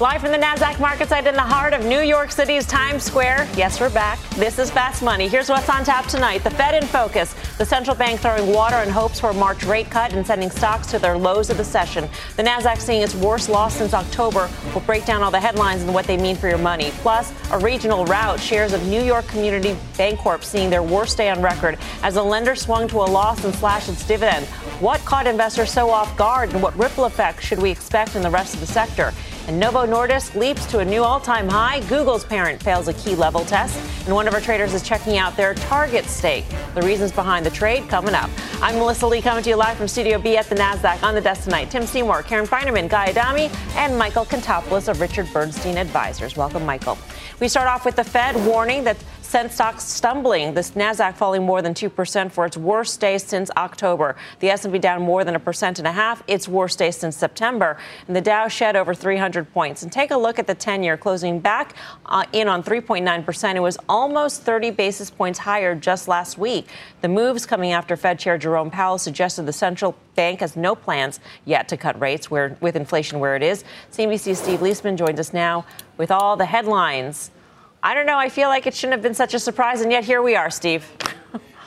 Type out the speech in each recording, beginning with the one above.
Live from the NASDAQ market site in the heart of New York City's Times Square. Yes, we're back. This is Fast Money. Here's what's on tap tonight. The Fed in focus. The central bank throwing water in hopes for a March rate cut and sending stocks to their lows of the session. The NASDAQ seeing its worst loss since October. We'll break down all the headlines and what they mean for your money. Plus, a regional rout. Shares of New York Community Bancorp seeing their worst day on record as the lender swung to a loss and slashed its dividend. What caught investors so off guard and what ripple effects should we expect in the rest of the sector? And Novo Nordisk leaps to a new all time high. Google's parent fails a key level test. And one of our traders is checking out their target stake. The reasons behind the trade coming up. I'm Melissa Lee coming to you live from Studio B at the NASDAQ on the desk tonight. Tim Seymour, Karen Finerman, Guy Adami, and Michael Contopoulos of Richard Bernstein Advisors. Welcome, Michael. We start off with the Fed warning that sent stocks stumbling. The Nasdaq falling more than 2% for its worst day since October. The S&P down more than a percent and a half, its worst day since September. And the Dow shed over 300 points. And take a look at the 10-year closing back uh, in on 3.9%. It was almost 30 basis points higher just last week. The moves coming after Fed Chair Jerome Powell suggested the central bank has no plans yet to cut rates where, with inflation where it is. CNBC's Steve Liesman joins us now with all the headlines I don't know. I feel like it shouldn't have been such a surprise, and yet here we are, Steve.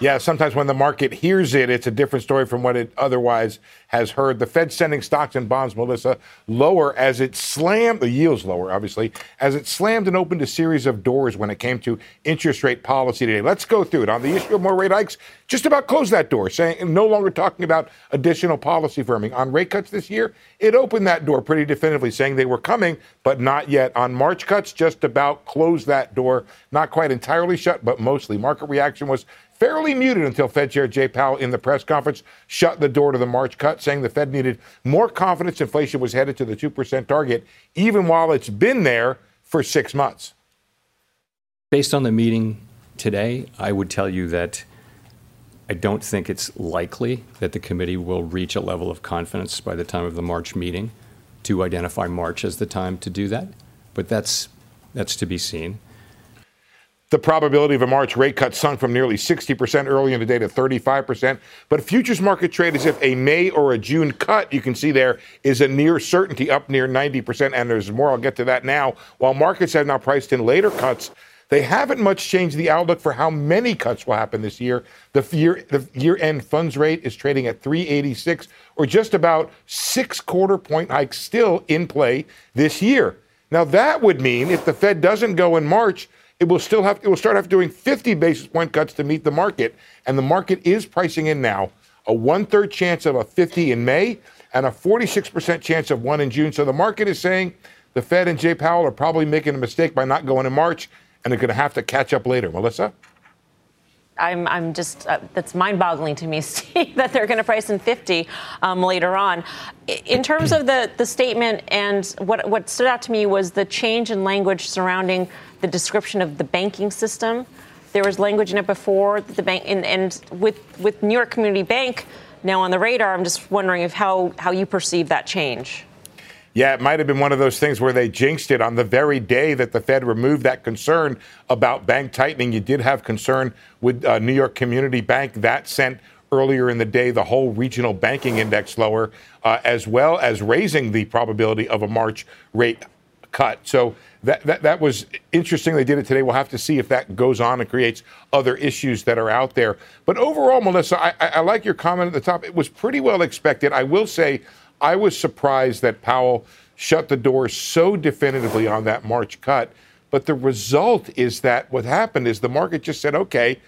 Yeah, sometimes when the market hears it, it's a different story from what it otherwise has heard. The Fed sending stocks and bonds, Melissa, lower as it slammed, the yields lower, obviously, as it slammed and opened a series of doors when it came to interest rate policy today. Let's go through it. On the issue of more rate hikes, just about closed that door, saying no longer talking about additional policy firming. On rate cuts this year, it opened that door pretty definitively, saying they were coming, but not yet. On March cuts, just about closed that door. Not quite entirely shut, but mostly. Market reaction was fairly muted until Fed Chair Jay Powell in the press conference shut the door to the March cut, saying the Fed needed more confidence inflation was headed to the 2% target, even while it's been there for six months. Based on the meeting today, I would tell you that I don't think it's likely that the committee will reach a level of confidence by the time of the March meeting to identify March as the time to do that. But that's, that's to be seen. The probability of a March rate cut sunk from nearly 60% early in the day to 35%. But futures market trade as if a May or a June cut, you can see there, is a near certainty up near 90%. And there's more. I'll get to that now. While markets have now priced in later cuts, they haven't much changed the outlook for how many cuts will happen this year. The year the year-end funds rate is trading at 386, or just about six quarter point hikes still in play this year. Now that would mean if the Fed doesn't go in March, it will still have it will start after doing 50 basis point cuts to meet the market, and the market is pricing in now a one-third chance of a 50 in May and a 46% chance of one in June. So the market is saying the Fed and Jay Powell are probably making a mistake by not going in March, and they're going to have to catch up later. Melissa. I'm, I'm just, uh, that's mind boggling to me, Steve, that they're going to price in 50 um, later on. In terms of the, the statement, and what, what stood out to me was the change in language surrounding the description of the banking system. There was language in it before the bank, and, and with with New York Community Bank now on the radar. I'm just wondering if how how you perceive that change. Yeah, it might have been one of those things where they jinxed it on the very day that the Fed removed that concern about bank tightening. You did have concern with uh, New York Community Bank that sent earlier in the day the whole regional banking index lower, uh, as well as raising the probability of a March rate cut. So that, that, that was interesting. They did it today. We'll have to see if that goes on and creates other issues that are out there. But overall, Melissa, I, I, I like your comment at the top. It was pretty well expected. I will say I was surprised that Powell shut the door so definitively on that March cut. But the result is that what happened is the market just said, okay,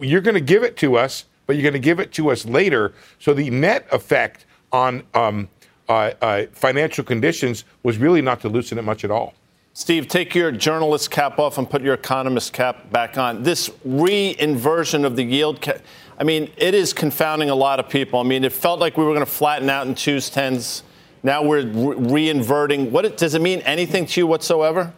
you're going to give it to us, but you're going to give it to us later. So the net effect on um, uh, uh, financial conditions was really not to loosen it much at all. Steve, take your journalist cap off and put your economist cap back on. This re-inversion of the yield cap, I mean, it is confounding a lot of people. I mean, it felt like we were going to flatten out in twos, tens, Now we're re inverting. What does it mean anything to you whatsoever?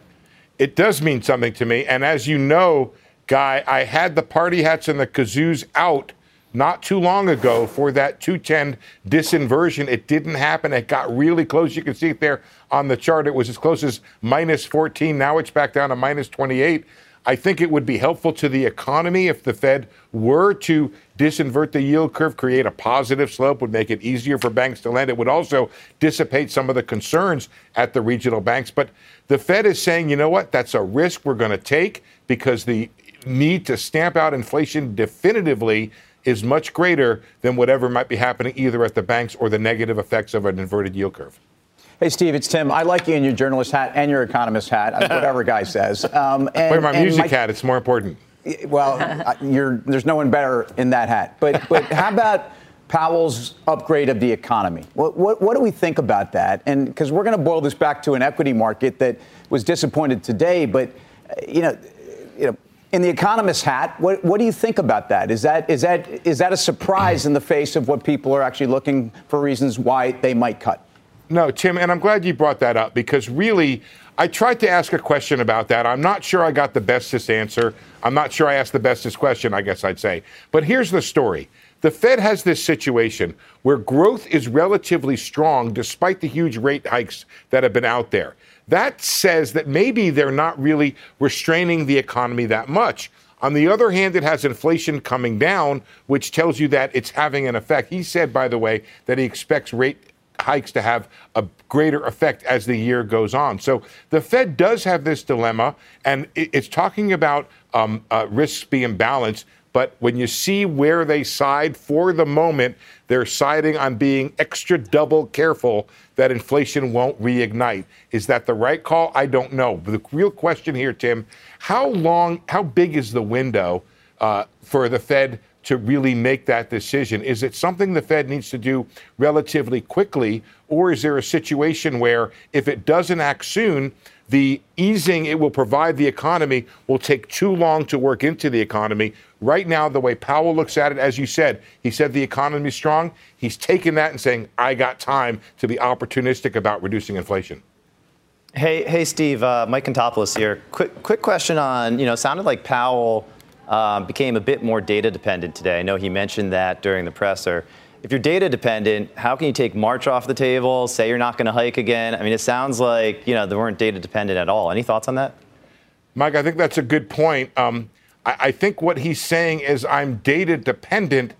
It does mean something to me. And as you know, Guy, I had the party hats and the kazoos out not too long ago for that 210 disinversion. It didn't happen. It got really close. You can see it there on the chart. It was as close as minus 14. Now it's back down to minus 28. I think it would be helpful to the economy if the Fed were to disinvert the yield curve, create a positive slope, would make it easier for banks to lend. It would also dissipate some of the concerns at the regional banks. But the Fed is saying, you know what, that's a risk we're going to take because the need to stamp out inflation definitively is much greater than whatever might be happening either at the banks or the negative effects of an inverted yield curve. Hey, Steve, it's Tim. I like you in your journalist hat and your economist hat, whatever guy says. Um, and, Wait, my music hat, it's more important. Well, there's no one better in that hat. But, but how about Powell's upgrade of the economy? What, what, what do we think about that? And because we're going to boil this back to an equity market that was disappointed today, but, you know, you know in the economist hat, what, what do you think about that? Is that is that is that a surprise in the face of what people are actually looking for reasons why they might cut? No, Tim, and I'm glad you brought that up because really, I tried to ask a question about that. I'm not sure I got the bestest answer. I'm not sure I asked the bestest question, I guess I'd say. But here's the story. The Fed has this situation where growth is relatively strong despite the huge rate hikes that have been out there. That says that maybe they're not really restraining the economy that much. On the other hand, it has inflation coming down, which tells you that it's having an effect. He said, by the way, that he expects rate hikes to have a greater effect as the year goes on. So the Fed does have this dilemma, and it's talking about um, uh, risks being balanced. But when you see where they side for the moment, they're siding on being extra double careful that inflation won't reignite. Is that the right call? I don't know. But the real question here, Tim, how long, how big is the window uh, for the Fed to really make that decision? Is it something the Fed needs to do relatively quickly, or is there a situation where if it doesn't act soon, the easing it will provide the economy will take too long to work into the economy. Right now, the way Powell looks at it, as you said, he said the economy is strong. He's taken that and saying, I got time to be opportunistic about reducing inflation. Hey, hey, Steve. Uh, Mike Contopoulos here. Quick, quick question on you know, sounded like Powell uh, became a bit more data dependent today. I know he mentioned that during the presser if you're data dependent, how can you take March off the table, say you're not going to hike again? I mean, it sounds like, you know, they weren't data dependent at all. Any thoughts on that? Mike, I think that's a good point. Um, I, I, think what he's saying is I'm data dependent,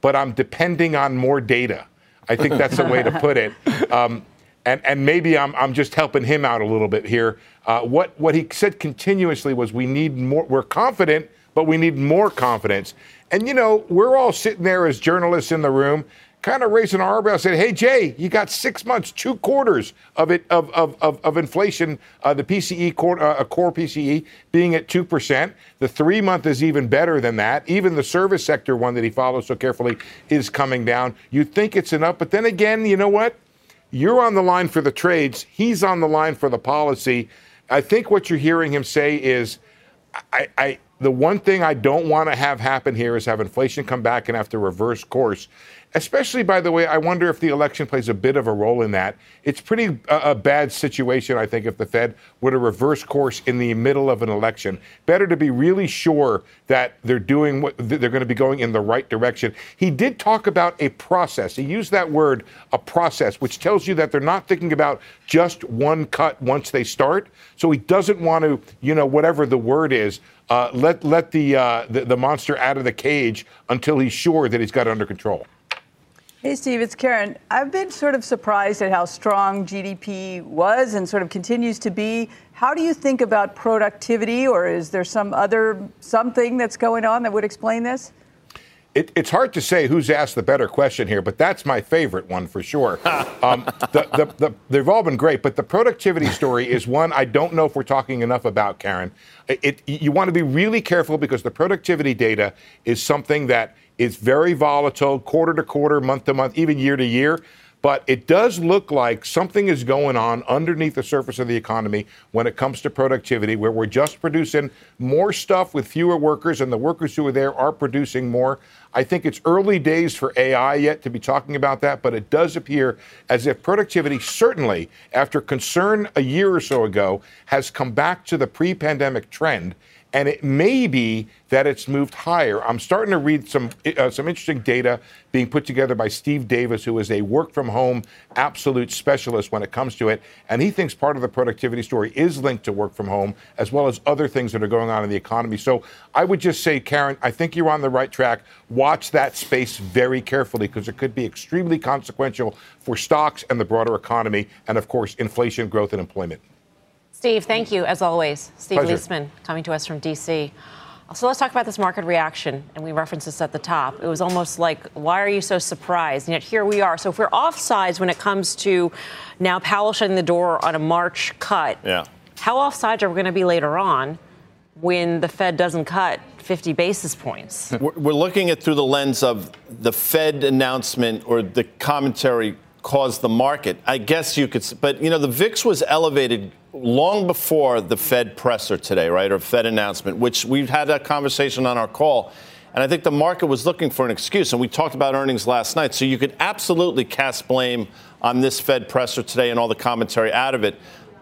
but I'm depending on more data. I think that's the way to put it. Um, and, and maybe I'm, I'm just helping him out a little bit here. Uh, what, what he said continuously was we need more, we're confident, but we need more confidence. And, you know, we're all sitting there as journalists in the room, kind of raising our eyebrows, saying, hey, Jay, you got six months, two quarters of it of, of, of, of inflation, uh, the PCE, core, uh, core PCE being at 2%. The three month is even better than that. Even the service sector one that he follows so carefully is coming down. You think it's enough, but then again, you know what? You're on the line for the trades. He's on the line for the policy. I think what you're hearing him say is, I, I the one thing I don't want to have happen here is have inflation come back and have to reverse course. Especially, by the way, I wonder if the election plays a bit of a role in that. It's pretty uh, a bad situation, I think, if the Fed were to reverse course in the middle of an election. Better to be really sure that they're doing what they're going to be going in the right direction. He did talk about a process. He used that word, a process, which tells you that they're not thinking about just one cut once they start. So he doesn't want to, you know, whatever the word is, uh, let let the, uh, the the monster out of the cage until he's sure that he's got it under control. Hey, Steve, it's Karen. I've been sort of surprised at how strong GDP was and sort of continues to be. How do you think about productivity, or is there some other something that's going on that would explain this? It, it's hard to say who's asked the better question here, but that's my favorite one for sure. um, the, the, the, they've all been great, but the productivity story is one I don't know if we're talking enough about, Karen. It, it, you want to be really careful because the productivity data is something that is very volatile, quarter to quarter, month to month, even year to year. But it does look like something is going on underneath the surface of the economy when it comes to productivity, where we're just producing more stuff with fewer workers, and the workers who are there are producing more. I think it's early days for AI yet to be talking about that, but it does appear as if productivity, certainly after concern a year or so ago, has come back to the pre pandemic trend and it may be that it's moved higher. I'm starting to read some uh, some interesting data being put together by Steve Davis, who is a work from home absolute specialist when it comes to it, and he thinks part of the productivity story is linked to work from home as well as other things that are going on in the economy. So I would just say, Karen, I think you're on the right track. Watch that space very carefully because it could be extremely consequential for stocks and the broader economy, and of course, inflation, growth, and employment. Steve, thank you as always. Steve Pleasure. Liesman coming to us from DC. So let's talk about this market reaction, and we referenced this at the top. It was almost like, why are you so surprised? And yet here we are. So if we're offsides when it comes to now Powell shutting the door on a March cut, Yeah. how offsides are we going to be later on when the Fed doesn't cut 50 basis points? We're we're looking at through the lens of the Fed announcement or the commentary caused the market. I guess you could, but you know, the VIX was elevated long before the Fed presser today, right, or Fed announcement, which we've had that conversation on our call. And I think the market was looking for an excuse. And we talked about earnings last night. So you could absolutely cast blame on this Fed presser today and all the commentary out of it.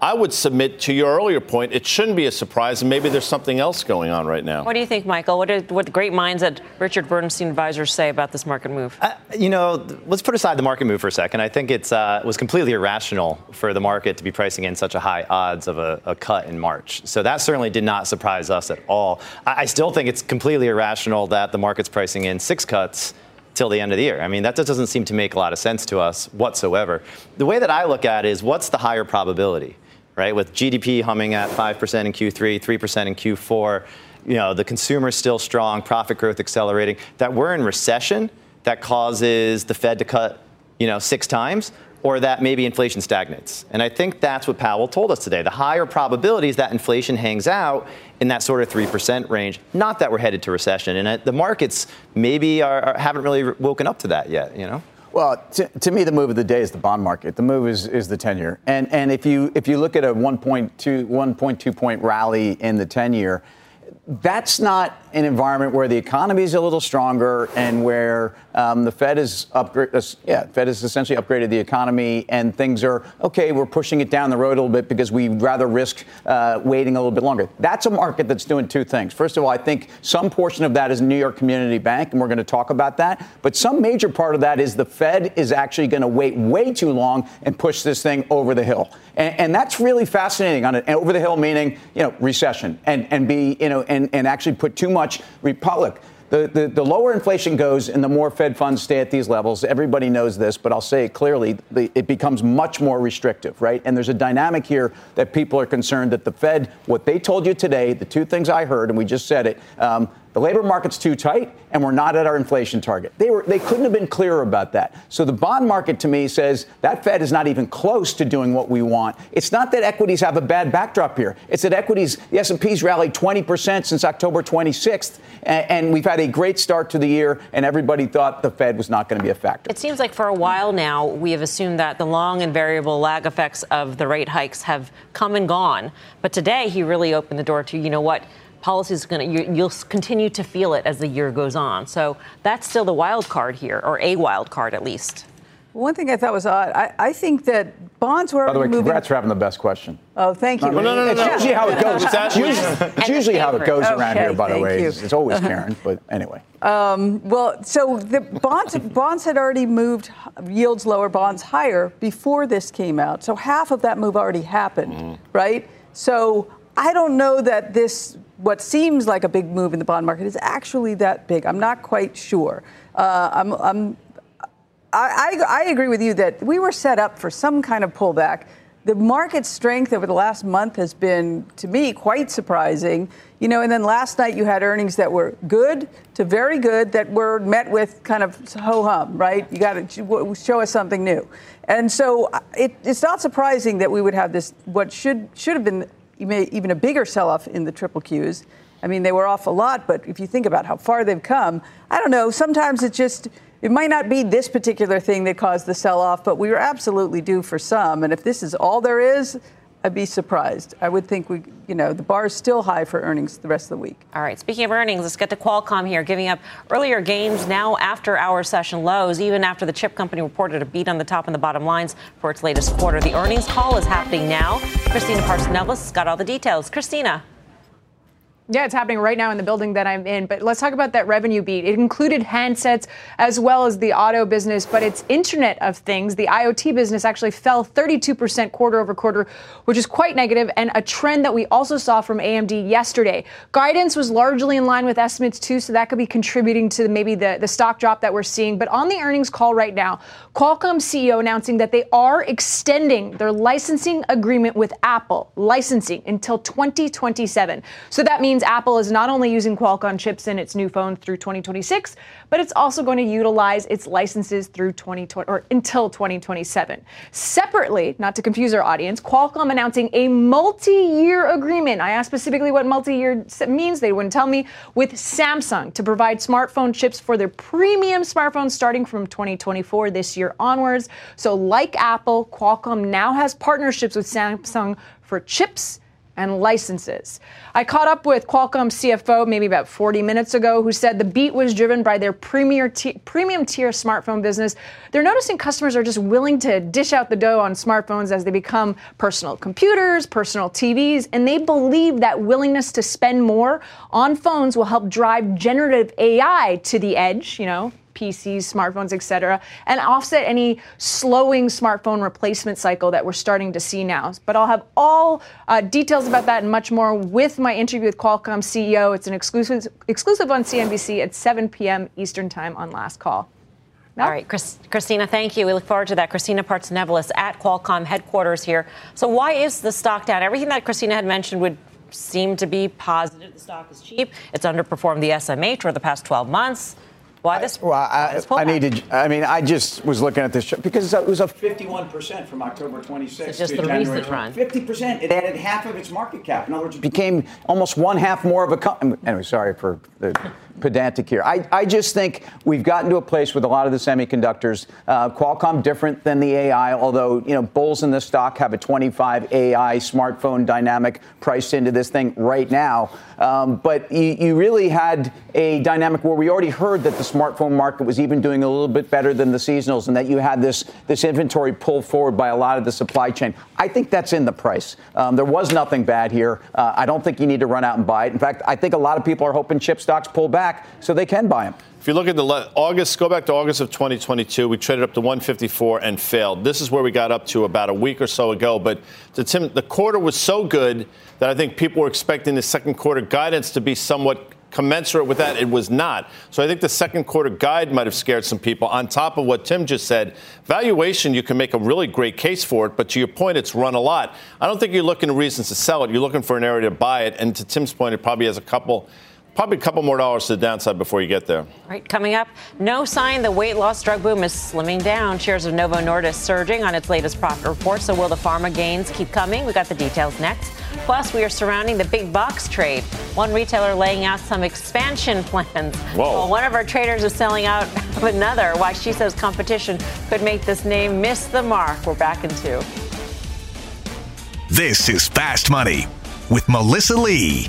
I would submit to your earlier point, it shouldn't be a surprise, and maybe there's something else going on right now. What do you think, Michael? What did what the great minds at Richard Bernstein Advisors say about this market move? Uh, you know, let's put aside the market move for a second. I think it's uh, it was completely irrational for the market to be pricing in such a high odds of a, a cut in March. So that certainly did not surprise us at all. I, I still think it's completely irrational that the market's pricing in six cuts till the end of the year. I mean, that just doesn't seem to make a lot of sense to us whatsoever. The way that I look at it is what's the higher probability? Right? With GDP humming at 5% in Q3, 3% in Q4, you know, the consumer's still strong, profit growth accelerating, that we're in recession that causes the Fed to cut, you know, six times, or that maybe inflation stagnates. And I think that's what Powell told us today. The higher probability is that inflation hangs out in that sort of 3% range, not that we're headed to recession. And the markets maybe are, are, haven't really woken up to that yet, you know? Well, to, to, me, the move of the day is the bond market. The move is, is the 10 year. And, and if, you, if you look at a 1.2, 1.2 point rally in the 10 year, that's not an environment where the economy is a little stronger and where um, the Fed is upgrade, uh, yeah, Fed has essentially upgraded the economy and things are okay. We're pushing it down the road a little bit because we'd rather risk uh, waiting a little bit longer. That's a market that's doing two things. First of all, I think some portion of that is New York Community Bank, and we're going to talk about that. But some major part of that is the Fed is actually going to wait way too long and push this thing over the hill, and, and that's really fascinating. On it, over the hill meaning you know recession and and be you know and and actually put too much republic. The, the, the, lower inflation goes and the more Fed funds stay at these levels, everybody knows this, but I'll say it clearly, the, it becomes much more restrictive, right? And there's a dynamic here that people are concerned that the Fed, what they told you today, the two things I heard, and we just said it, um, the labor market's too tight, and we're not at our inflation target. They were they couldn't have been clearer about that. So the bond market to me says that Fed is not even close to doing what we want. It's not that equities have a bad backdrop here. It's that equities, the S&P's rallied 20% since October 26th, and, and we've had a great start to the year, and everybody thought the Fed was not going to be a factor. It seems like for a while now we have assumed that the long and variable lag effects of the rate hikes have come and gone. But today he really opened the door to you know what policy is going to, you'll continue to feel it as the year goes on. So that's still the wild card here, or a wild card at least. One thing I thought was odd, I, I think that bonds were By the way, moving. congrats for having the best question. Oh, thank you. No, no, no, no, It's no. usually how it goes. It's usually, it's usually how it goes around Okay, here, by the way. It's, it's always Karen, but anyway. Um, well, so the bonds bonds had already moved yields lower, bonds higher before this came out. So half of that move already happened, Mm-hmm. right? So I don't know that this what seems like a big move in the bond market is actually that big. I'm not quite sure. Uh, I'm, I'm I, I, I agree with you that we were set up for some kind of pullback. The market strength over the last month has been, to me, quite surprising. You know, and then last night you had earnings that were good to very good that were met with kind of ho hum, right? You got to show us something new. And so uh, it, it's not surprising that we would have this, what should, should have been even a bigger sell off in the triple Qs. I mean, they were off a lot, but if you think about how far they've come, I don't know. Sometimes it just, it might not be this particular thing that caused the sell off, but we were absolutely due for some. And if this is all there is, I'd be surprised. I would think we, you know, the bar is still high for earnings the rest of the week. All right. Speaking of earnings, let's get to Qualcomm here, giving up earlier gains now after our session lows, even after the chip company reported a beat on the top and the bottom lines for its latest quarter. The earnings call is happening now. Christina Partsinevelos got all the details. Christina. Yeah, it's happening right now in the building that I'm in. But let's talk about that revenue beat. It included handsets as well as the auto business, but it's Internet of Things. The IoT business actually fell 32% quarter over quarter, which is quite negative, and a trend that we also saw from AMD yesterday. Guidance was largely in line with estimates too, so that could be contributing to maybe the, the stock drop that we're seeing. But on the earnings call right now, Qualcomm CEO announcing that they are extending their licensing agreement with Apple, licensing until 2027. So that means Apple is not only using Qualcomm chips in its new phones through 2026, but it's also going to utilize its licenses through 2020 or until 2027. Separately, not to confuse our audience, Qualcomm announcing a multi-year agreement. I asked specifically what multi-year means. They wouldn't tell me with Samsung to provide smartphone chips for their premium smartphones starting from 2024 this year onwards. So, like Apple, Qualcomm now has partnerships with Samsung for chips and licenses. I caught up with Qualcomm CFO maybe about 40 minutes ago, who said the beat was driven by their premier t- premium tier smartphone business. They're noticing customers are just willing to dish out the dough on smartphones as they become personal computers, personal TVs, and they believe that willingness to spend more on phones will help drive generative AI to the edge, you know, PCs, smartphones, et cetera, and offset any slowing smartphone replacement cycle that we're starting to see now. But I'll have all uh, details about that and much more with my interview with Qualcomm CEO. It's an exclusive, exclusive on CNBC at 7 p.m. Eastern Time on Last Call. All right, Chris, Christina, thank you. We look forward to that. Christina Partsinevelos at Qualcomm headquarters here. So, why is the stock down? Everything that Christina had mentioned would seem to be positive. The stock is cheap. It's underperformed the SMH for the past 12 months. Why this? Well, I, I needed. I mean, I just was looking at this because it was a 51% from October 26th It's just to the January recent run. 50%. It added half of its market cap. In other words, it became almost one half more of a company. Anyway, sorry for the pedantic here. I, I just think we've gotten to a place with a lot of the semiconductors. Uh, Qualcomm different than the AI, although you know bulls in the stock have a 25 AI smartphone dynamic priced into this thing right now. Um, but you, you really had a dynamic where we already heard that the smartphone market was even doing a little bit better than the seasonals, and that you had this this inventory pulled forward by a lot of the supply chain. I think that's in the price. Um, there was nothing bad here. Uh, I don't think you need to run out and buy it. In fact, I think a lot of people are hoping chip stocks pull back so they can buy them. If you look at the le- August, go back to August of 2022, we traded up to 154 and failed. This is where we got up to about a week or so ago. But to Tim, the quarter was so good that I think people were expecting the second quarter guidance to be somewhat commensurate with that. It was not. So I think the second quarter guide might have scared some people. On top of what Tim just said, valuation, you can make a really great case for it, but to your point, it's run a lot. I don't think you're looking for reasons to sell it. You're looking for an area to buy it. And to Tim's point, it probably has a couple. Probably a couple more dollars to the downside before you get there. All right, coming up, no sign the weight loss drug boom is slimming down. Shares of Novo Nordisk surging on its latest profit report. So will the pharma gains keep coming? We got the details next. Plus, we are surrounding the big box trade. One retailer laying out some expansion plans. Whoa. While one of our traders is selling out of another. Why she says competition could make this name miss the mark. We're back in two. This is Fast Money with Melissa Lee.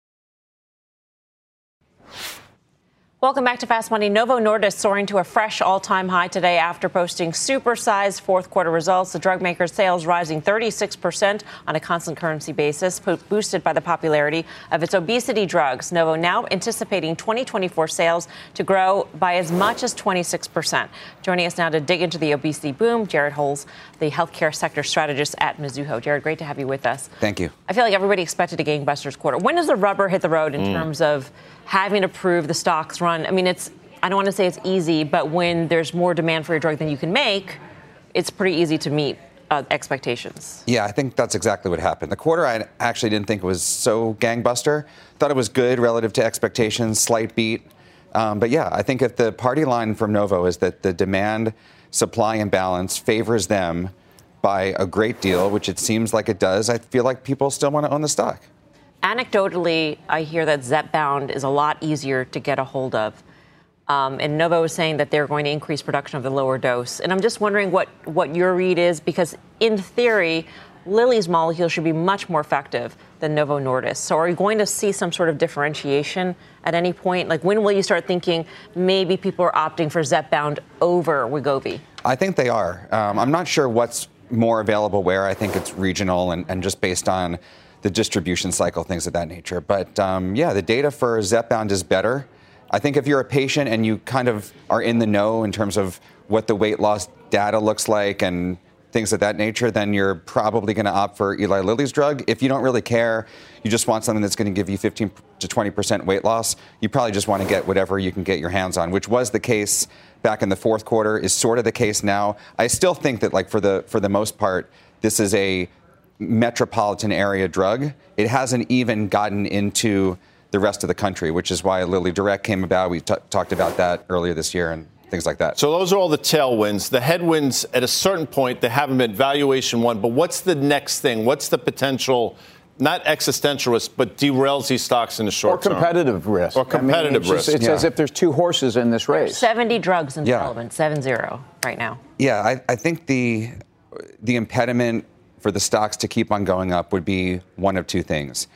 Welcome back to Fast Money. Novo Nordisk soaring to a fresh all-time high today after posting supersized fourth quarter results. The drug maker's sales rising 36% on a constant currency basis, boosted by the popularity of its obesity drugs. Novo now anticipating 2024 sales to grow by as much as 26%. Joining us now to dig into the obesity boom, Jared Holz, the healthcare sector strategist at Mizuho. Jared, great to have you with us. Thank you. I feel like everybody expected a gangbusters quarter. When does the rubber hit the road in mm. terms of having to prove the stocks run. I mean, it's I don't want to say it's easy, but when there's more demand for your drug than you can make, it's pretty easy to meet uh, expectations. Yeah, I think that's exactly what happened. The quarter I actually didn't think it was so gangbuster. Thought it was good relative to expectations, slight beat. Um, but yeah, I think if the party line from Novo is that the demand supply imbalance favors them by a great deal, which it seems like it does, I feel like people still want to own the stock. Anecdotally, I hear that Zepbound is a lot easier to get a hold of. Um, and Novo is saying that they're going to increase production of the lower dose. And I'm just wondering what, what your read is, because in theory, Lilly's molecule should be much more effective than Novo Nordisk. So are you going to see some sort of differentiation at any point? Like when will you start thinking maybe people are opting for Zepbound over Wegovy? I think they are. Um, I'm not sure what's more available where. I think it's regional and, and just based on the distribution cycle, things of that nature. But um, yeah, the data for Zepbound is better. I think if you're a patient and you kind of are in the know in terms of what the weight loss data looks like and things of that nature, then you're probably going to opt for Eli Lilly's drug. If you don't really care, you just want something that's going to give you 15 to 20 percent weight loss, you probably just want to get whatever you can get your hands on, which was the case back in the fourth quarter, is sort of the case now. I still think that, like for the for the most part, this is a metropolitan area drug. It hasn't even gotten into the rest of the country, which is why Lilly Direct came about. We t- talked about that earlier this year and things like that. So those are all the tailwinds. The headwinds, at a certain point, they haven't been valuation one. But what's the next thing? What's the potential? Not existential risk, but derails these stocks in the short term. Or competitive term. risk. Or competitive I mean, it's risk. Just, it's yeah. as if there's two horses in this race. There's 70 drugs in yeah. development, 7-0 right now. Yeah, I, I think the the impediment for the stocks to keep on going up would be one of two things.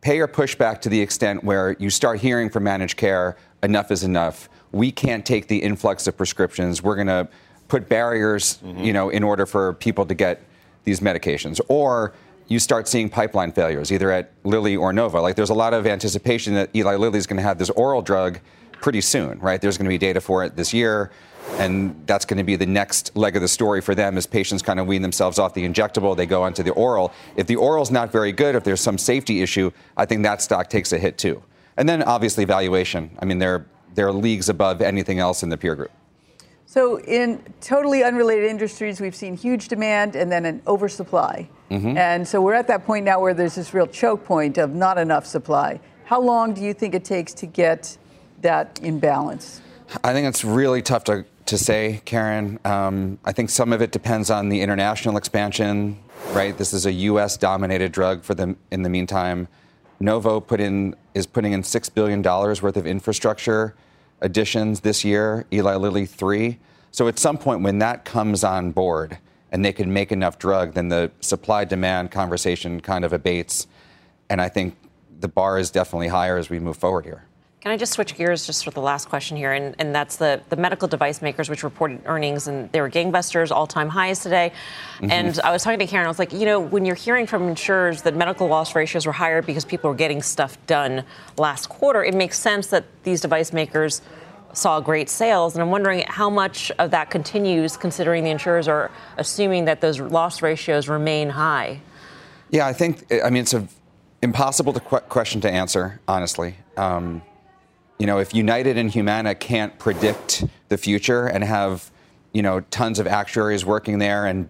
Payer pushback to the extent where you start hearing from managed care, enough is enough. We can't take the influx of prescriptions. We're going to put barriers, mm-hmm. you know, in order for people to get these medications. Or you start seeing pipeline failures, either at Lilly or Novo. Like there's a lot of anticipation that Eli Lilly is going to have this oral drug pretty soon, right? There's going to be data for it this year. And that's going to be the next leg of the story for them as patients kind of wean themselves off the injectable, they go onto the oral. If the oral is not very good, if there's some safety issue, I think that stock takes a hit too. And then obviously valuation. I mean, they're, they're leagues above anything else in the peer group. So, in totally unrelated industries, we've seen huge demand and then an oversupply. Mm-hmm. And so, we're at that point now where there's this real choke point of not enough supply. How long do you think it takes to get that in balance? I think it's really tough to, to say, Karen. Um, I think some of it depends on the international expansion, right? This is a U.S. dominated drug for them in the meantime. Novo put in, is putting in $6 billion worth of infrastructure additions this year, Eli Lilly, three. So at some point, when that comes on board and they can make enough drug, then the supply demand conversation kind of abates. And I think the bar is definitely higher as we move forward here. Can I just switch gears just for the last question here? And, and that's the, the medical device makers, which reported earnings, and they were gangbusters, all time highs today. Mm-hmm. And I was talking to Karen, I was like, you know, when you're hearing from insurers that medical loss ratios were higher because people were getting stuff done last quarter, it makes sense that these device makers saw great sales. And I'm wondering how much of that continues, considering the insurers are assuming that those loss ratios remain high. Yeah, I think, I mean, it's an impossible to qu- question to answer, honestly. Um, you know, if United and Humana can't predict the future and have, you know, tons of actuaries working there and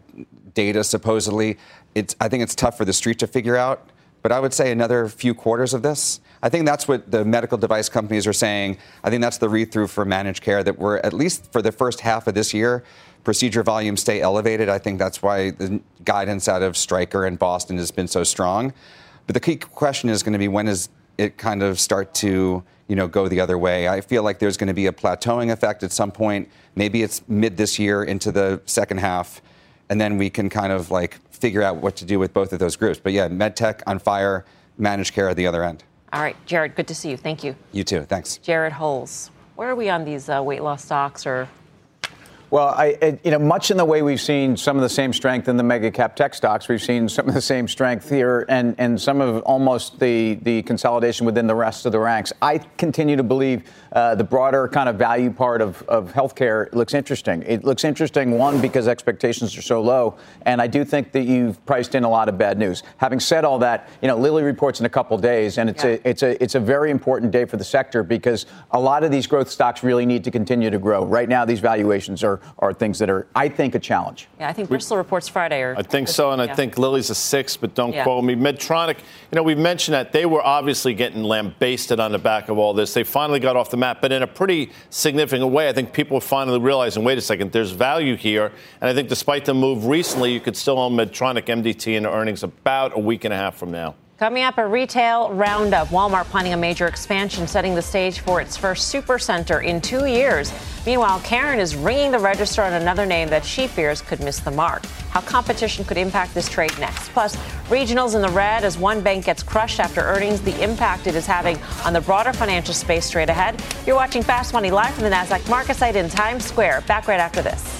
data supposedly, it's, I think it's tough for the street to figure out. But I would say another few quarters of this. I think that's what the medical device companies are saying. I think that's the read through for managed care that we're, at least for the first half of this year, procedure volumes stay elevated. I think that's why the guidance out of Stryker and Boston has been so strong. But the key question is going to be when does it kind of start to you know, go the other way. I feel like there's going to be a plateauing effect at some point. Maybe it's mid this year into the second half, and then we can kind of like figure out what to do with both of those groups. But yeah, medtech on fire, managed care at the other end. All right, Jared, good to see you. Thank you. You too. Thanks. Jared Holz. Where are we on these uh, weight loss stocks or well, I, it, you know, much in the way we've seen some of the same strength in the mega cap tech stocks, we've seen some of the same strength here, and and some of almost the the consolidation within the rest of the ranks. I continue to believe uh, the broader kind of value part of of healthcare looks interesting. It looks interesting one because expectations are so low, and I do think that you've priced in a lot of bad news. Having said all that, you know, Lilly reports in a couple days, and it's yeah. a it's a it's a very important day for the sector because a lot of these growth stocks really need to continue to grow. Right now, these valuations are are, things that are, I think, a challenge. Yeah, I think Bristol reports Friday. Or I think so, and yeah. I think Lilly's a six, but don't yeah. quote me. Medtronic, you know, we've mentioned that they were obviously getting lambasted on the back of all this. They finally got off the map, but in a pretty significant way. I think people are finally realizing, wait a second, there's value here. And I think despite the move recently, you could still own Medtronic MDT in earnings about a week and a half from now. Coming up, a retail roundup. Walmart planning a major expansion, setting the stage for its first supercenter in two years. Meanwhile, Karen is ringing the register on another name that she fears could miss the mark. How competition could impact this trade next. Plus, regionals in the red as one bank gets crushed after earnings, the impact it is having on the broader financial space straight ahead. You're watching Fast Money live from the NASDAQ market site in Times Square. Back right after this.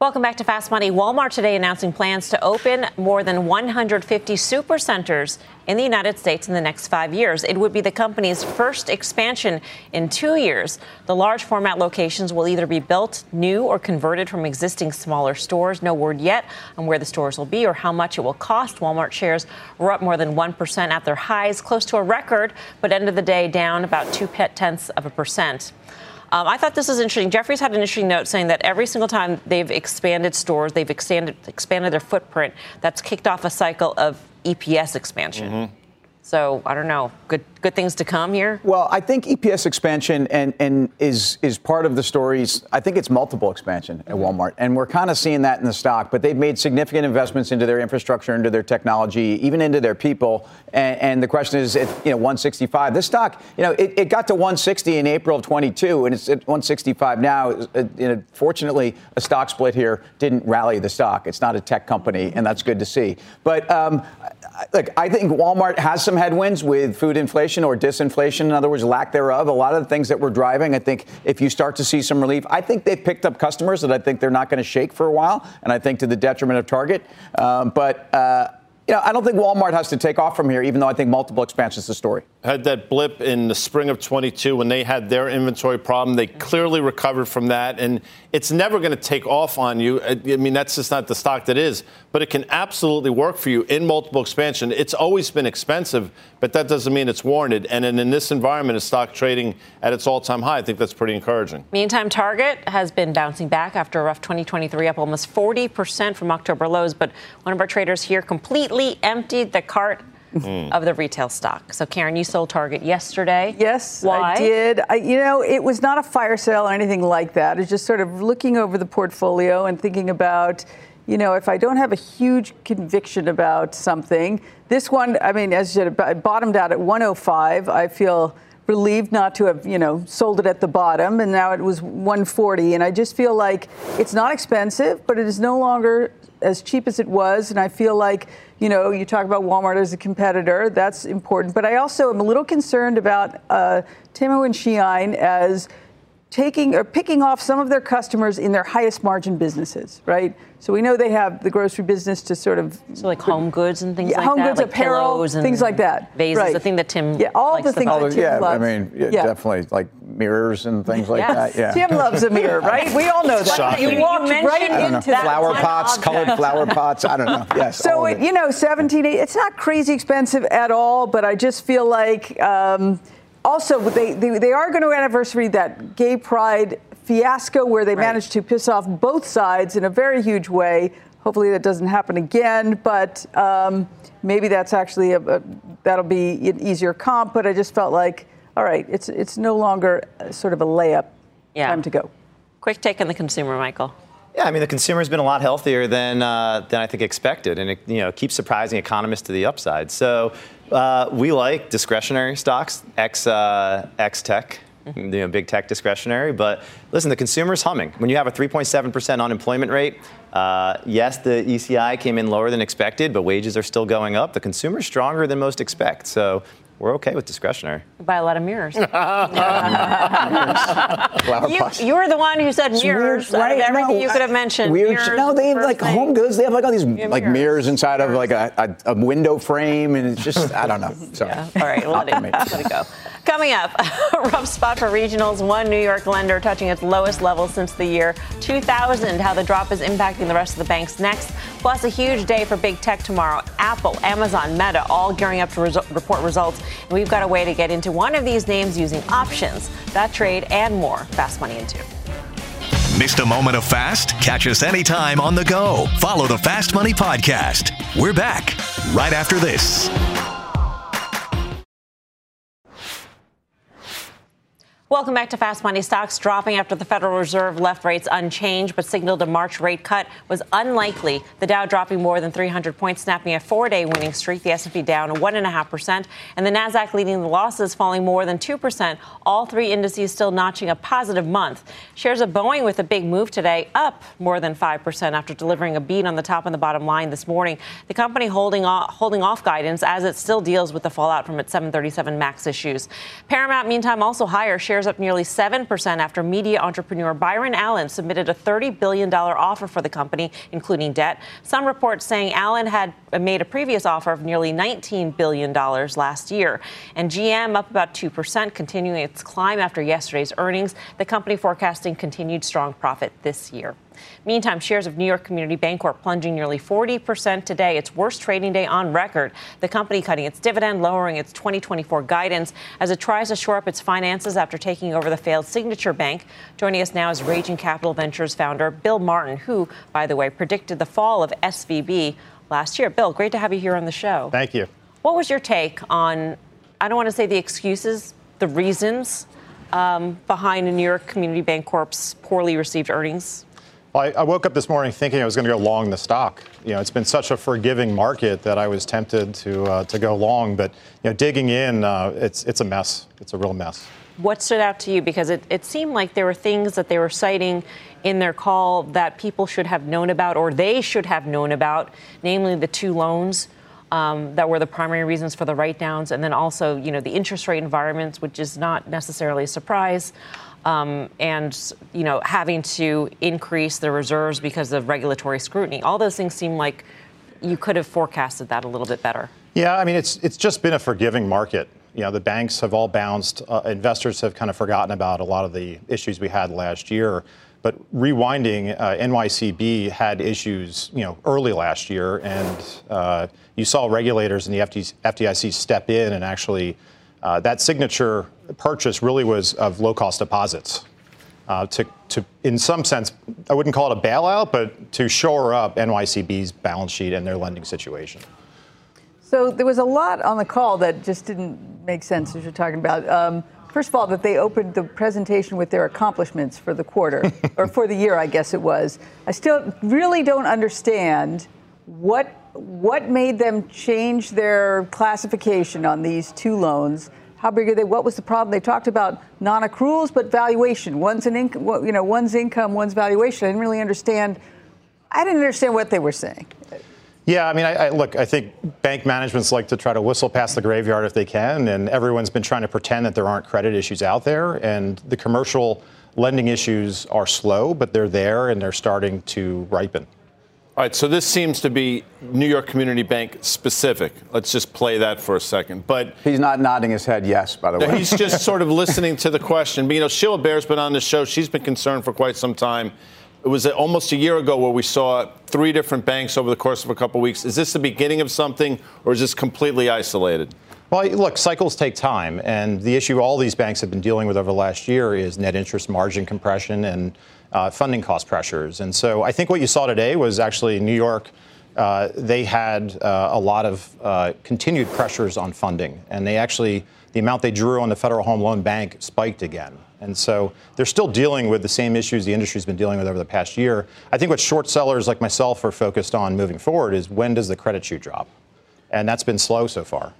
Welcome back to Fast Money. Walmart today announcing plans to open more than 150 supercenters in the United States in the next five years. It would be the company's first expansion in two years. The large format locations will either be built new or converted from existing smaller stores. No word yet on where the stores will be or how much it will cost. Walmart shares were up more than 1% at their highs, close to a record, but end of the day down about two tenths of a percent. Um, I thought this was interesting. Jefferies had an interesting note saying that every single time they've expanded stores, they've expanded, expanded their footprint, that's kicked off a cycle of EPS expansion. Mm-hmm. So I don't know. Good good things to come here. Well, I think EPS expansion and, and is is part of the stories. I think it's multiple expansion at Walmart, and we're kind of seeing that in the stock. But they've made significant investments into their infrastructure, into their technology, even into their people. And, and the question is, at you know 165, this stock, you know, it, it, got to 160 in April of 22, and it's at 165 now. Uh, you know, fortunately, a stock split here didn't rally the stock. It's not a tech company, and that's good to see. But um, look, I think Walmart has some headwinds with food inflation or disinflation, in other words, lack thereof. A lot of the things that we're driving, I think if you start to see some relief, I think they've picked up customers that I think they're not going to shake for a while, and I think to the detriment of Target. Um, but uh, you know, I don't think Walmart has to take off from here, even though I think multiple expansions is the story. Had that blip in the spring of 22 when they had their inventory problem. They clearly recovered from that, and it's never going to take off on you. I mean, that's just not the stock that is, but it can absolutely work for you in multiple expansion. It's always been expensive, but that doesn't mean it's warranted. And in, in this environment, a stock trading at its all-time high, I think that's pretty encouraging. Meantime, Target has been bouncing back after a rough 2023, up almost 40% from October lows. But one of our traders here completely emptied the cart Mm. of the retail stock. So, Karen, you sold Target yesterday. Yes, Why? I did. I, you know, it was not a fire sale or anything like that. It's just sort of looking over the portfolio and thinking about, you know, if I don't have a huge conviction about something, this one, I mean, as you said, bottomed out at 105. I feel relieved not to have, you know, sold it at the bottom, and now it was 140. And I just feel like it's not expensive, but it is no longer as cheap as it was. And I feel like, you know, you talk about Walmart as a competitor, that's important. But I also am a little concerned about uh, Temu and Shein as taking or picking off some of their customers in their highest margin businesses, right? So we know they have the grocery business to sort of so like home goods and things yeah, like home that, goods, like apparel, things like that. Vases, right. the thing that Tim yeah, all the things that Tim yeah, loves. I mean, yeah, yeah. definitely like mirrors and things like yes. that. Yeah, Tim loves a mirror, right? We all know that. Shocking. You walked right into that flower pots, colored flower pots. I don't know. Yes. So it, you know, 17, it's not crazy expensive at all, but I just feel like. Um, also, they, they, they, are going to anniversary that gay pride fiasco where they right. managed to piss off both sides in a very huge way. Hopefully that doesn't happen again, but um, maybe that's actually a, a, that'll be an easier comp. But I just felt like, all right, it's it's no longer sort of a layup. Yeah. Time to go. Quick take on the consumer, Michael. Yeah, I mean the consumer's been a lot healthier than uh, than I think expected, and it you know keeps surprising economists to the upside. So uh, we like discretionary stocks, X uh, X tech. You know, big tech discretionary, but listen, the consumer's humming. When you have a 3.7% unemployment rate, uh, yes, the ECI came in lower than expected, but wages are still going up. The consumer's stronger than most expect. So we're okay with discretionary. Buy a lot of mirrors. you, you were the one who said mirrors. Weird, right? everything no, you could have mentioned. Weird. Mirrors no, they have like thing. home goods. They have like all these like mirrors, mirrors inside mirrors. of like a, a, a, window frame, and it's just I don't know. Sorry. yeah. all right, let it, let it go. Coming up, a rough spot for regionals. One New York lender touching its lowest level since the year 2000. How the drop is impacting the rest of the banks next. Plus, a huge day for big tech tomorrow. Apple, Amazon, Meta, all gearing up to resu- report results. And we've got a way to get into one of these names using options. That trade and more. Fast Money into. Missed a moment of fast? Catch us anytime on the go. Follow the Fast Money Podcast. We're back right after this. Welcome back to Fast Money. Stocks dropping after the Federal Reserve left rates unchanged, but signaled a March rate cut was unlikely. The Dow dropping more than 300 points, snapping a four-day winning streak. The S&P down one and the Nasdaq leading the losses, falling more than two percent. All three indices still notching a positive month. Shares of Boeing with a big move today, up more than five percent after delivering a beat on the top and the bottom line this morning. The company holding off, holding off guidance as it still deals with the fallout from its 737 Max issues. Paramount, meantime, also higher shares shares up nearly 7% after media entrepreneur Byron Allen submitted a $30 billion offer for the company, including debt. Some reports saying Allen had made a previous offer of nearly $19 billion last year. And GM up about 2%, continuing its climb after yesterday's earnings. The company forecasting continued strong profit this year. Meantime, shares of New York Community Bancorp plunging nearly 40% today, its worst trading day on record. The company cutting its dividend, lowering its 2024 guidance as it tries to shore up its finances after taking over the failed Signature Bank. Joining us now is Raging Capital Ventures founder Bill Martin, who, by the way, predicted the fall of SVB last year. Bill, great to have you here on the show. Thank you. What was your take on, I don't want to say the excuses, the reasons um, behind New York Community Bancorp's poorly received earnings well, I, I, woke up this morning thinking I was going to go long the stock. You know, it's been such a forgiving market that I was tempted to uh, to go long, but you know, digging in, uh, it's it's a mess. It's a real mess. What stood out to you? Because it, it seemed like there were things that they were citing in their call that people should have known about, or they should have known about, namely the two loans. Um, that were the primary reasons for the write downs, and then also, you know, the interest rate environments, which is not necessarily a surprise um, and you know having to increase the reserves because of regulatory scrutiny. All those things seem like you could have forecasted that a little bit better. Yeah, I mean it's it's just been a forgiving market. You know, the banks have all bounced. Uh, investors have kind of forgotten about a lot of the issues we had last year. But rewinding, uh, NYCB had issues, you know, early last year, and uh, you saw regulators and the FDIC step in and actually uh, that signature purchase really was of low cost deposits. Uh, to, to, in some sense, I wouldn't call it a bailout, but to shore up NYCB's balance sheet and their lending situation. So there was a lot on the call that just didn't make sense as you're talking about. Um, first of all, that they opened the presentation with their accomplishments for the quarter, or for the year, I guess it was. I still really don't understand what what made them change their classification on these two loans how big are they? What was the problem? They talked about non-accruals, but valuation. One's an income, you know, one's income, one's valuation. I didn't really understand. I didn't understand what they were saying. Yeah, I mean, I, I, look, I think bank managements like to try to whistle past the graveyard if they can, and everyone's been trying to pretend that there aren't credit issues out there, and the commercial lending issues are slow, but they're there and they're starting to ripen. All right, so this seems to be New York Community Bank specific. Let's just play that for a second. But he's not nodding his head yes, by the way. He's just sort of listening to the question. But, you know, Sheila Bair's been on the show. She's been concerned for quite some time. It was almost a year ago where we saw three different banks over the course of a couple of weeks. Is this the beginning of something, or is this completely isolated? Well, look, cycles take time, and the issue all these banks have been dealing with over the last year is net interest margin compression and uh, funding cost pressures. And so I think what you saw today was actually New York. Uh, they had uh, a lot of uh, continued pressures on funding, and they actually the amount they drew on the Federal Home Loan Bank spiked again. And so they're still dealing with the same issues the industry's been dealing with over the past year. I think what short sellers like myself are focused on moving forward is when does the credit shoe drop? And that's been slow so far.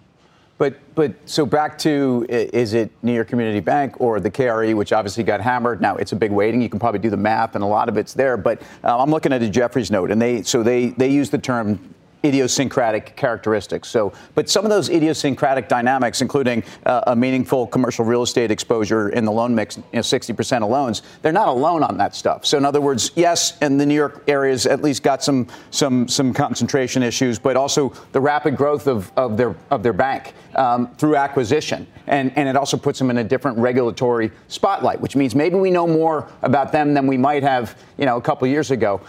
But but so back to is it New York Community Bank or the KRE, which obviously got hammered. Now it's a big weighting. You can probably do the math, and a lot of it's there. But uh, I'm looking at a Jefferies note, and they so they they use the term idiosyncratic characteristics. So, but some of those idiosyncratic dynamics, including uh, a meaningful commercial real estate exposure in the loan mix, you know, 60% of loans, they're not alone on that stuff. So, in other words, yes, and the New York area's at least got some some some concentration issues, but also the rapid growth of, of their of their bank um, through acquisition, and and it also puts them in a different regulatory spotlight, which means maybe we know more about them than we might have, you know, a couple years ago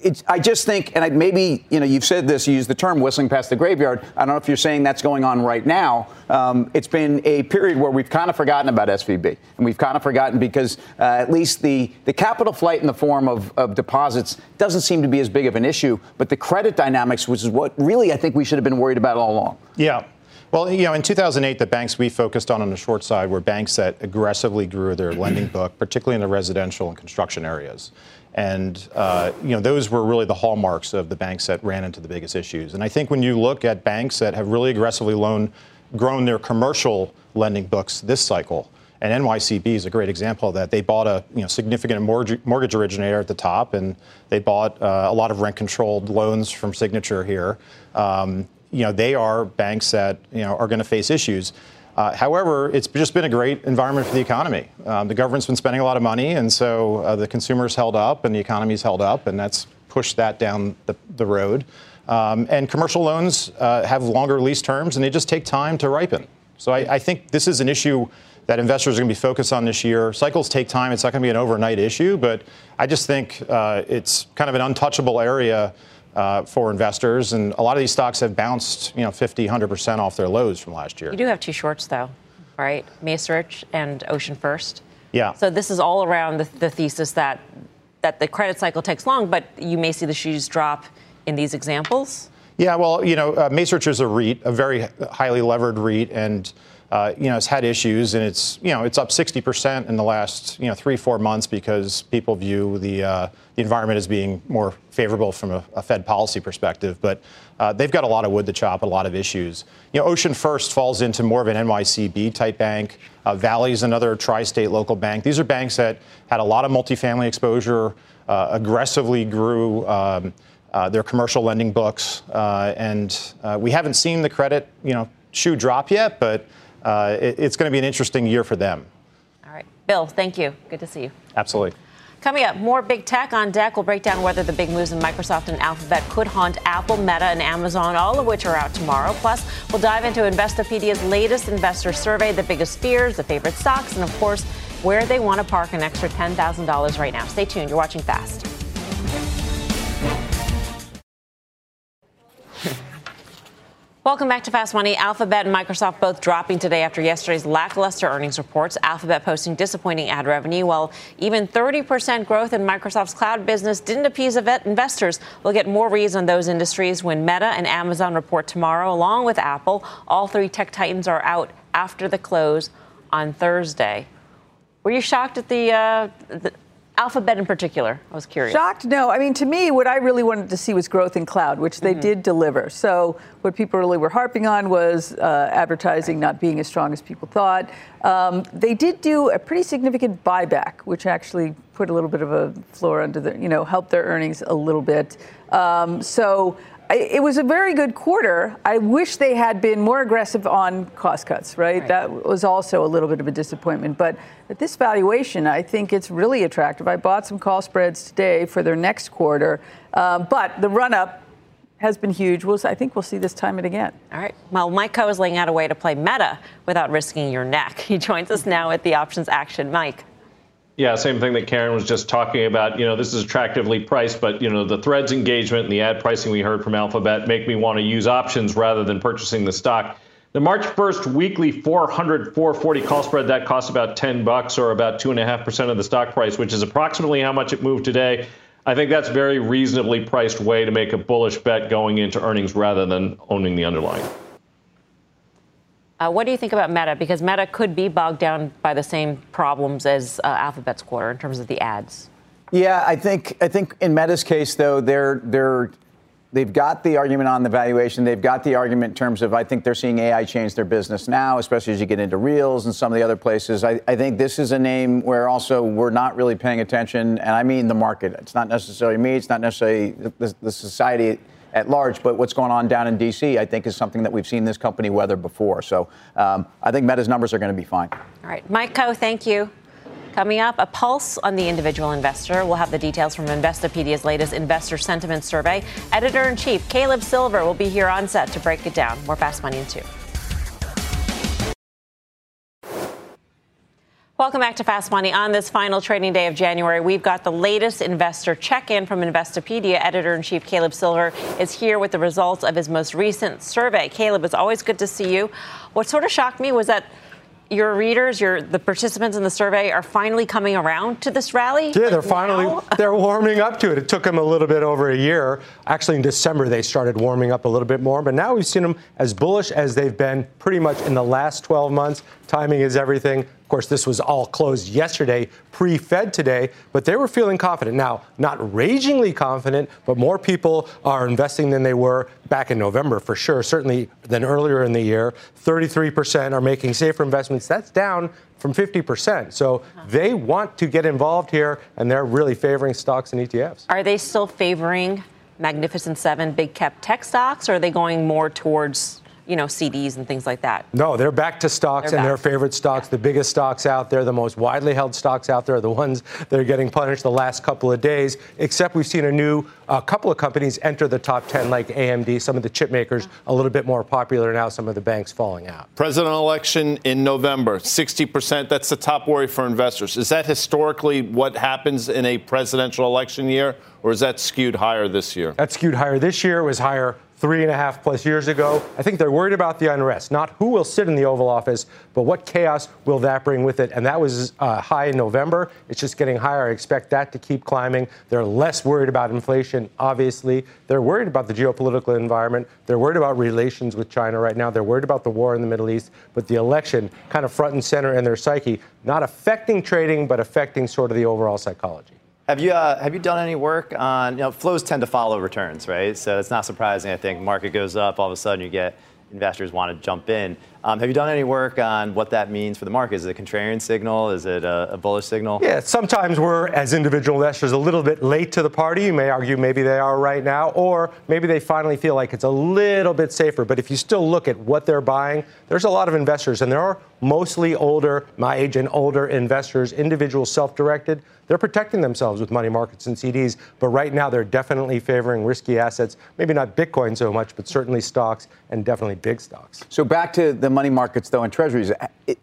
it's, I just think, and I, maybe you know, you've said this, you use the term whistling past the graveyard. I don't know if you're saying that's going on right now. Um, it's been a period where we've kind of forgotten about SVB, and we've kind of forgotten because uh, at least the the capital flight in the form of, of deposits doesn't seem to be as big of an issue. But the credit dynamics, which is what really I think we should have been worried about all along. Yeah. Well, you know, in 2008, the banks we focused on on the short side were banks that aggressively grew their lending book, particularly in the residential and construction areas. And uh, you know those were really the hallmarks of the banks that ran into the biggest issues. And I think when you look at banks that have really aggressively loan, grown their commercial lending books this cycle, and NYCB is a great example of that. They bought a you know, significant mortgage, mortgage originator at the top, and they bought uh, a lot of rent-controlled loans from Signature here. Um, you know, they are banks that you know are going to face issues. Uh, however, it's just been a great environment for the economy. Um, the government's been spending a lot of money, and so uh, the consumers held up and the economy's held up, and that's pushed that down the, the road. Um, and commercial loans uh, have longer lease terms, and they just take time to ripen. So I, I think this is an issue that investors are going to be focused on this year. Cycles take time. It's not going to be an overnight issue, but I just think uh, it's kind of an untouchable area uh, for investors. And a lot of these stocks have bounced, you know, 50, 100% off their lows from last year. You do have two shorts, though, right? Macerich and Ocean First. Yeah. So this is all around the, the thesis that that the credit cycle takes long, but you may see the shoes drop in these examples. Yeah, well, you know, uh, Macerich is a REIT, a very highly levered REIT, and uh, you know, it's had issues, and it's you know it's up 60% in the last you know three four months because people view the uh, the environment as being more favorable from a, a Fed policy perspective. But uh, they've got a lot of wood to chop, a lot of issues. You know, Ocean First falls into more of an NYCB type bank. Uh, Valley's another tri-state local bank. These are banks that had a lot of multifamily exposure, uh, aggressively grew. Um, uh, their commercial lending books, and we haven't seen the credit, you know, shoe drop yet, but uh, it, it's going to be an interesting year for them. All right. Bill, thank you. Good to see you. Absolutely. Coming up, more big tech on deck. We'll break down whether the big moves in Microsoft and Alphabet could haunt Apple, Meta, and Amazon, all of which are out tomorrow. Plus, we'll dive into Investopedia's latest investor survey, the biggest fears, the favorite stocks, and of course, where they want to park an extra $10,000 right now. Stay tuned. You're watching Fast. Welcome back to Fast Money. Alphabet and Microsoft both dropping today after yesterday's lackluster earnings reports. Alphabet posting disappointing ad revenue, while even 30% growth in Microsoft's cloud business didn't appease investors. We'll get more reads on those industries when Meta and Amazon report tomorrow, along with Apple. All three tech titans are out after the close on Thursday. Were you shocked at the, uh, the Alphabet in particular? I was curious. Shocked? No. I mean, to me, what I really wanted to see was growth in cloud, which they mm-hmm. did deliver. So, what people really were harping on was uh, advertising not being as strong as people thought. Um, they did do a pretty significant buyback, which actually put a little bit of a floor under the, you know, helped their earnings a little bit. Um, so, it was a very good quarter. I wish they had been more aggressive on cost cuts, right? right? That was also a little bit of a disappointment. But at this valuation, I think it's really attractive. I bought some call spreads today for their next quarter. Um, but the run up has been huge. We'll, I think we'll see this time and again. All right. Well, Mike Khouw is laying out a way to play meta without risking your neck. He joins us now at the options action. Mike. Yeah, same thing that Karen was just talking about. You know, this is attractively priced, but you know, the threads engagement and the ad pricing we heard from Alphabet make me want to use options rather than purchasing the stock. The March 1st weekly 400 440 call spread that costs about 10 bucks or about two and a half percent of the stock price, which is approximately how much it moved today. I think that's a very reasonably priced way to make a bullish bet going into earnings rather than owning the underlying. Uh, what do you think about Meta? Because Meta could be bogged down by the same problems as uh, Alphabet's quarter in terms of the ads. Yeah, I think I think in Meta's case though, they're they're they've got the argument on the valuation. They've got the argument in terms of I think they're seeing AI change their business now, especially as you get into Reels and some of the other places. I, I think this is a name where also we're not really paying attention, and I mean the market. It's not necessarily me. It's not necessarily the, the society at large, but what's going on down in D.C. I think is something that we've seen this company weather before. So um, I think Meta's numbers are going to be fine. All right, Mike Khouw, thank you. Coming up, a pulse on the individual investor. We'll have the details from Investopedia's latest investor sentiment survey. Editor in chief Caleb Silver will be here on set to break it down. More fast money in two. Welcome back to Fast Money. On this final trading day of January, we've got the latest investor check in from Investopedia. Editor in chief Caleb Silver is here with the results of his most recent survey. Caleb, it's always good to see you. What sort of shocked me was that your readers, your the participants in the survey are finally coming around to this rally? Yeah, they're finally they're warming up to it. It took them a little bit over a year. Actually, in December they started warming up a little bit more, but now we've seen them as bullish as they've been pretty much in the last 12 months. Timing is everything. Of course, this was all closed yesterday, pre Fed today, but they were feeling confident. Now, not ragingly confident, but more people are investing than they were back in November for sure, certainly than earlier in the year. 33% are making safer investments. That's down from 50%. So uh-huh. they want to get involved here, and they're really favoring stocks and ETFs. Are they still favoring Magnificent Seven big cap tech stocks, or are they going more towards you know, CDs and things like that. No, they're back to stocks they're and back. their favorite stocks, yeah. the biggest stocks out there, the most widely held stocks out there, are the ones that are getting punished the last couple of days. Except we've seen a new uh, couple of companies enter the top 10, like AMD, some of the chip makers a little bit more popular now, some of the banks falling out. President election in November, 60%. That's the top worry for investors. Is that historically what happens in a presidential election year, or is that skewed higher this year? That's skewed higher this year. It was higher three and a half plus years ago. I think they're worried about the unrest, not who will sit in the Oval Office, but what chaos will that bring with it. And that was uh, high in November. It's just getting higher. I expect that to keep climbing. They're less worried about inflation, obviously. They're worried about the geopolitical environment. They're worried about relations with China right now. They're worried about the war in the Middle East. But the election, kind of front and center in their psyche, not affecting trading, but affecting sort of the overall psychology. Have you uh, have you done any work on you know flows tend to follow returns, right? So it's not surprising. I think market goes up, all of a sudden you get investors want to jump in. Um, have you done any work on what that means for the market? Is it a contrarian signal? Is it a, a, bullish signal? Yeah, sometimes we're, as individual investors, a little bit late to the party. You may argue maybe they are right now, or maybe they finally feel like it's a little bit safer. But if you still look at what they're buying, there's a lot of investors, and there are mostly older, my age and older investors, individual self directed. They're protecting themselves with money markets and CDs, but right now they're definitely favoring risky assets. Maybe not Bitcoin so much, but certainly stocks and definitely big stocks. So back to the money markets, though, and treasuries.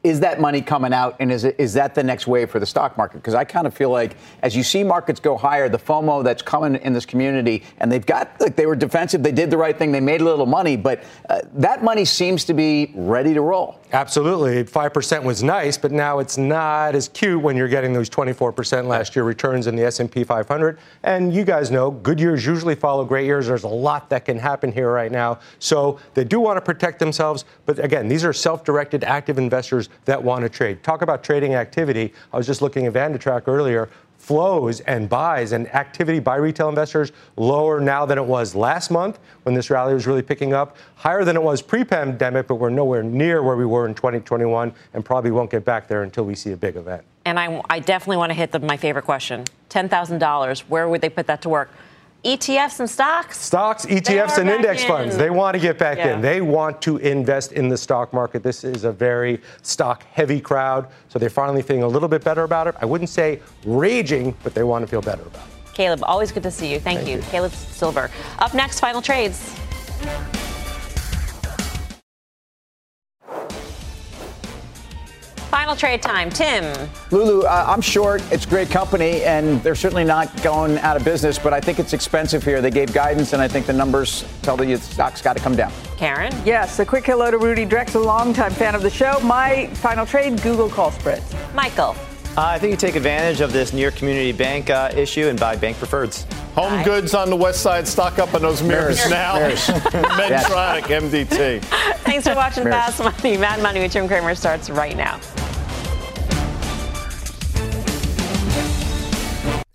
Is that money coming out, and is, it, is that the next wave for the stock market? Because I kind of feel like as you see markets go higher, the FOMO that's coming in this community, and they've got, like, they were defensive, they did the right thing, they made a little money, but uh, that money seems to be ready to roll. Absolutely. 5% was nice, but now it's not as cute when you're getting those 24% last year returns in the S&P 500. And you guys know, good years usually follow great years. There's a lot that can happen here right now. So they do want to protect themselves, but again, these are self-directed active investors that want to trade. Talk about trading activity. I was just looking at VandaTrack earlier flows and buys and activity by retail investors lower now than it was last month when this rally was really picking up, higher than it was pre pandemic, but we're nowhere near where we were in 2021 and probably won't get back there until we see a big event. And I, I definitely want to hit the, my favorite question $10,000. Where would they put that to work? ETFs and stocks? Stocks, ETFs, and index in. funds. They want to get back yeah. in. They want to invest in the stock market. This is a very stock heavy crowd. So they're finally feeling a little bit better about it. I wouldn't say raging, but they want to feel better about it. Caleb, always good to see you. Thank, Thank you. you. Caleb Silver. Up next, final trades. Final trade time. Tim. Lulu, uh, I'm short. It's a great company, and they're certainly not going out of business, but I think it's expensive here. They gave guidance, and I think the numbers tell you the stock's got to come down. Karen? Yes, a quick hello to Rudy Drex, a longtime fan of the show. My final trade Google call spreads. Michael? Uh, I think you take advantage of this New York Community Bank uh, issue and buy bank preferreds. Home goods on the west side. Stock up on those mirrors, Mirrors. now. Mirrors. Medtronic, MDT. Thanks for watching Mirrors. Fast Money. Mad Money with Jim Cramer starts right now.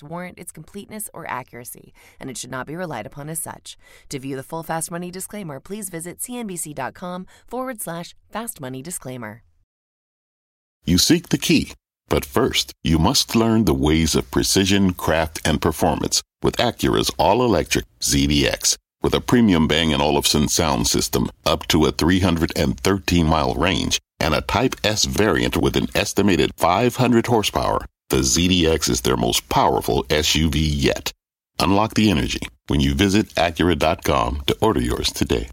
warrant its completeness or accuracy, and it should not be relied upon as such. To view the full Fast Money disclaimer, please visit cnbc.com forward slash fast money disclaimer. You seek the key, but first, you must learn the ways of precision, craft, and performance with Acura's all-electric ZDX. With a premium Bang & Olufsen sound system up to a 313-mile range and a Type S variant with an estimated 500 horsepower, the ZDX is their most powerful SUV yet. Unlock the energy when you visit Acura.com to order yours today.